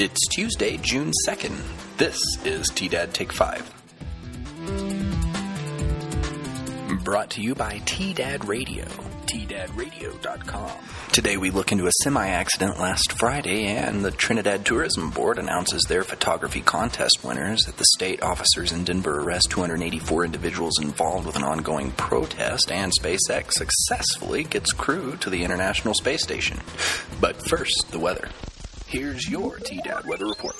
It's Tuesday, June 2nd. This is T Dad Take 5. Brought to you by T Dad Radio, tdadradio.com. Today we look into a semi accident last Friday, and the Trinidad Tourism Board announces their photography contest winners. That the state officers in Denver arrest 284 individuals involved with an ongoing protest, and SpaceX successfully gets crew to the International Space Station. But first, the weather. Here's your T-Dad weather report.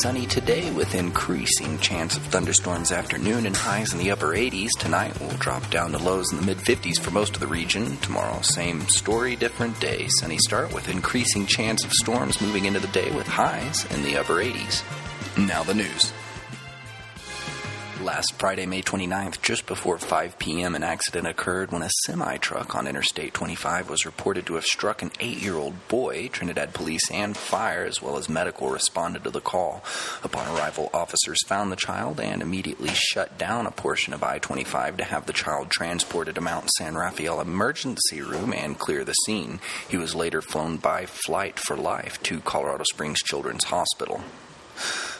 Sunny today with increasing chance of thunderstorms afternoon and highs in the upper 80s. Tonight will drop down to lows in the mid 50s for most of the region. Tomorrow, same story, different day. Sunny start with increasing chance of storms moving into the day with highs in the upper 80s. Now the news. Last Friday, May 29th, just before 5 p.m., an accident occurred when a semi truck on Interstate 25 was reported to have struck an eight year old boy. Trinidad police and fire, as well as medical, responded to the call. Upon arrival, officers found the child and immediately shut down a portion of I 25 to have the child transported to Mount San Rafael Emergency Room and clear the scene. He was later flown by Flight for Life to Colorado Springs Children's Hospital.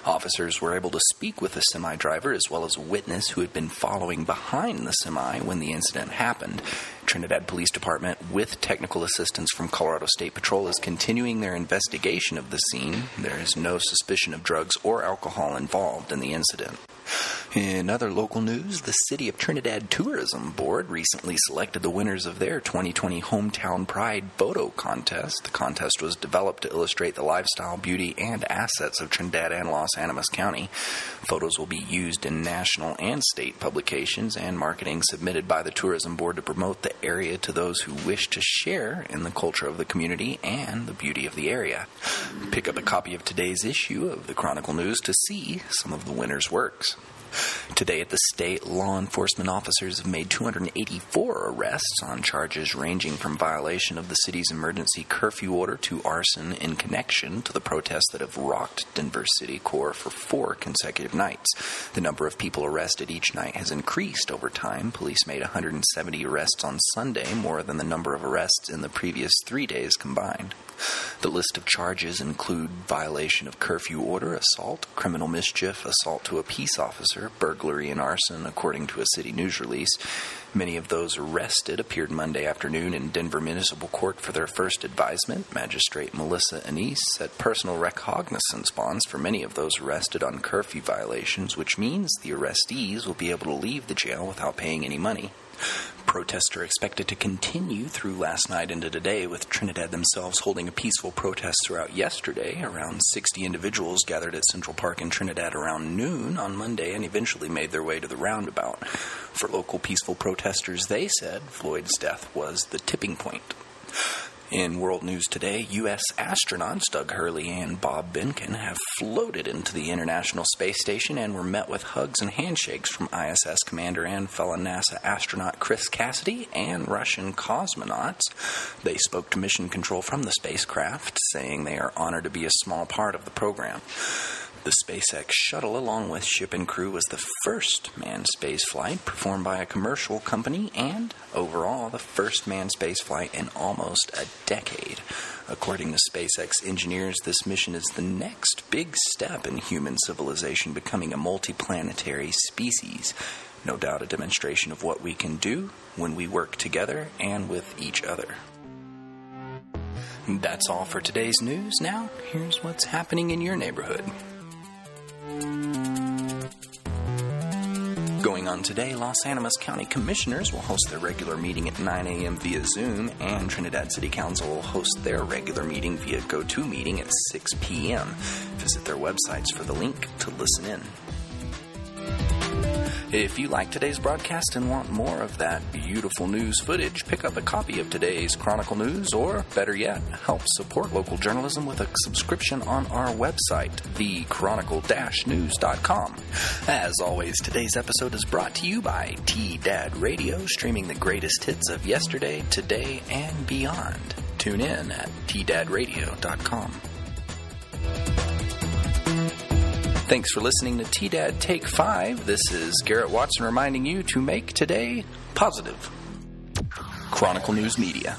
Officers were able to speak with the semi driver as well as a witness who had been following behind the semi when the incident happened. Trinidad Police Department, with technical assistance from Colorado State Patrol, is continuing their investigation of the scene. There is no suspicion of drugs or alcohol involved in the incident. In other local news, the City of Trinidad Tourism Board recently selected the winners of their 2020 Hometown Pride photo contest. The contest was developed to illustrate the lifestyle, beauty, and assets of Trinidad and Las Animas County. Photos will be used in national and state publications and marketing submitted by the Tourism Board to promote the area to those who wish to share in the culture of the community and the beauty of the area. Pick up a copy of today's issue of the Chronicle News to see some of the winners' works. Today at the state, law enforcement officers have made 284 arrests on charges ranging from violation of the city's emergency curfew order to arson in connection to the protests that have rocked Denver City core for four consecutive nights. The number of people arrested each night has increased over time. Police made 170 arrests on Sunday, more than the number of arrests in the previous three days combined. The list of charges include violation of curfew order, assault, criminal mischief, assault to a peace officer, burglary, and arson, according to a city news release. Many of those arrested appeared Monday afternoon in Denver Municipal Court for their first advisement. Magistrate Melissa Annis set personal recognizance bonds for many of those arrested on curfew violations, which means the arrestees will be able to leave the jail without paying any money. Protests are expected to continue through last night into today, with Trinidad themselves holding a peaceful protest throughout yesterday. Around 60 individuals gathered at Central Park in Trinidad around noon on Monday and eventually made their way to the roundabout. For local peaceful protesters, they said Floyd's death was the tipping point. In world news today, U.S. astronauts Doug Hurley and Bob Behnken have floated into the International Space Station and were met with hugs and handshakes from ISS commander and fellow NASA astronaut Chris Cassidy and Russian cosmonauts. They spoke to mission control from the spacecraft, saying they are honored to be a small part of the program. The SpaceX shuttle, along with ship and crew, was the first manned spaceflight performed by a commercial company and, overall, the first manned spaceflight in almost a decade. According to SpaceX engineers, this mission is the next big step in human civilization becoming a multiplanetary species. No doubt a demonstration of what we can do when we work together and with each other. That's all for today's news. Now, here's what's happening in your neighborhood. Going on today, Las Animas County Commissioners will host their regular meeting at 9 a.m. via Zoom, and Trinidad City Council will host their regular meeting via GoToMeeting at 6 p.m. Visit their websites for the link to listen in. If you like today's broadcast and want more of that beautiful news footage, pick up a copy of today's Chronicle News, or better yet, help support local journalism with a subscription on our website, thechronicle-news.com. As always, today's episode is brought to you by T Dad Radio, streaming the greatest hits of yesterday, today, and beyond. Tune in at tdadradio.com. Thanks for listening to T Dad Take 5. This is Garrett Watson reminding you to make today positive. Chronicle News Media.